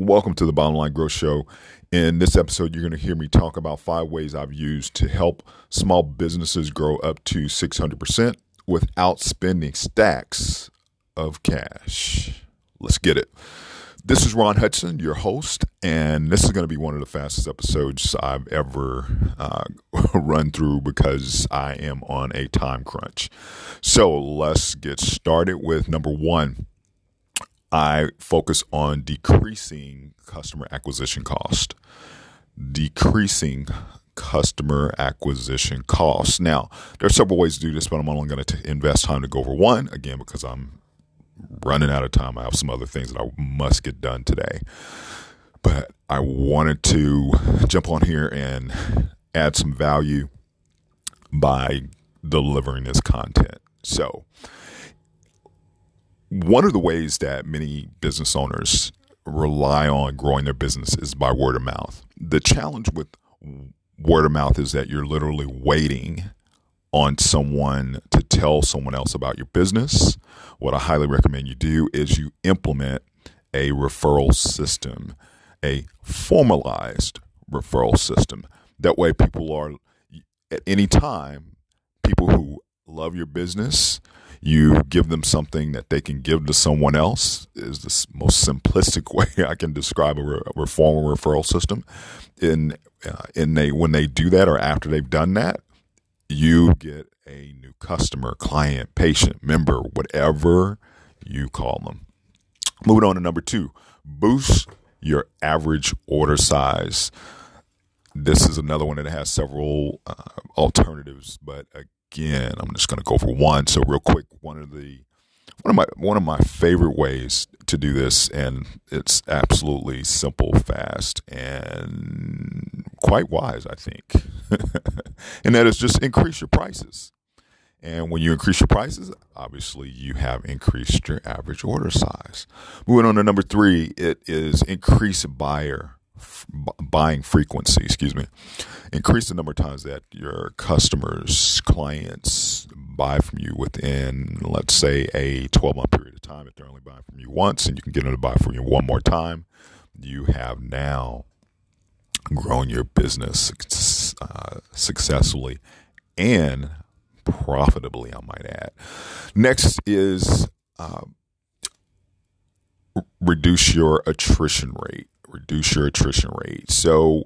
Welcome to the Bottom Line Growth Show. In this episode, you're going to hear me talk about five ways I've used to help small businesses grow up to 600% without spending stacks of cash. Let's get it. This is Ron Hudson, your host, and this is going to be one of the fastest episodes I've ever uh, run through because I am on a time crunch. So let's get started with number one. I focus on decreasing customer acquisition cost. Decreasing customer acquisition costs. Now, there are several ways to do this, but I'm only going to invest time to go over one again because I'm running out of time. I have some other things that I must get done today. But I wanted to jump on here and add some value by delivering this content. So, one of the ways that many business owners rely on growing their business is by word of mouth. The challenge with word of mouth is that you're literally waiting on someone to tell someone else about your business. What I highly recommend you do is you implement a referral system, a formalized referral system. That way, people are at any time, people who love your business, you give them something that they can give to someone else is the most simplistic way I can describe a, re- a referral system. And uh, in they when they do that or after they've done that, you get a new customer, client, patient, member, whatever you call them. Moving on to number two, boost your average order size. This is another one that has several uh, alternatives, but again, I'm just going to go for one. So real quick, one of the one of my one of my favorite ways to do this, and it's absolutely simple, fast, and quite wise, I think. and that is just increase your prices. And when you increase your prices, obviously you have increased your average order size. Moving on to number three, it is increase buyer buying frequency, excuse me, increase the number of times that your customers, clients buy from you within, let's say, a 12 month period of time. If they're only buying from you once and you can get them to buy from you one more time, you have now grown your business uh, successfully and profitably, I might add. Next is uh, reduce your attrition rate reduce your attrition rate. So,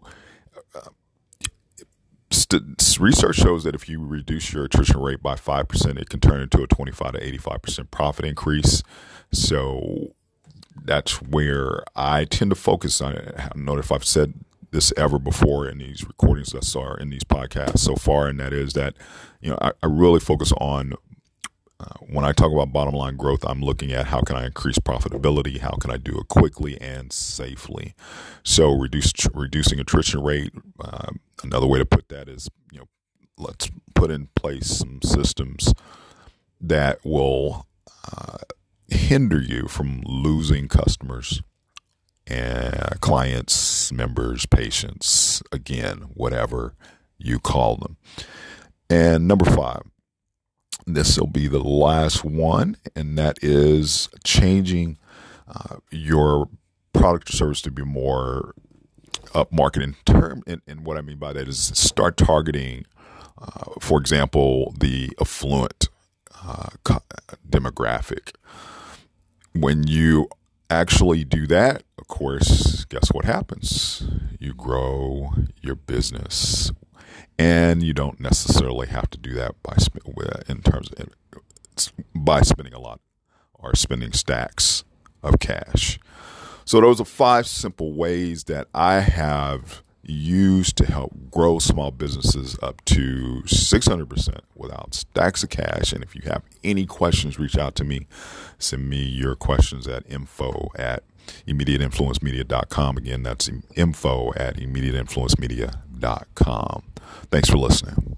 uh, st- research shows that if you reduce your attrition rate by 5%, it can turn into a 25 to 85% profit increase. So, that's where I tend to focus on it. I don't know if I've said this ever before in these recordings thus far in these podcasts so far, and that is that you know I, I really focus on uh, when I talk about bottom line growth, I'm looking at how can I increase profitability, how can I do it quickly and safely. So reduce reducing attrition rate. Uh, another way to put that is you know let's put in place some systems that will uh, hinder you from losing customers and clients, members, patients, again, whatever you call them. And number five, this will be the last one, and that is changing uh, your product or service to be more upmarket in term. And, and, what I mean by that is start targeting, uh, for example, the affluent uh, demographic. When you actually do that, of course, guess what happens? You grow your business and you don't necessarily have to do that by uh, in terms of by spending a lot or spending stacks of cash. So those are five simple ways that I have used to help grow small businesses up to 600% without stacks of cash. And if you have any questions, reach out to me. Send me your questions at info at immediateinfluencemedia.com. Again, that's info at immediateinfluencemedia.com. Thanks for listening.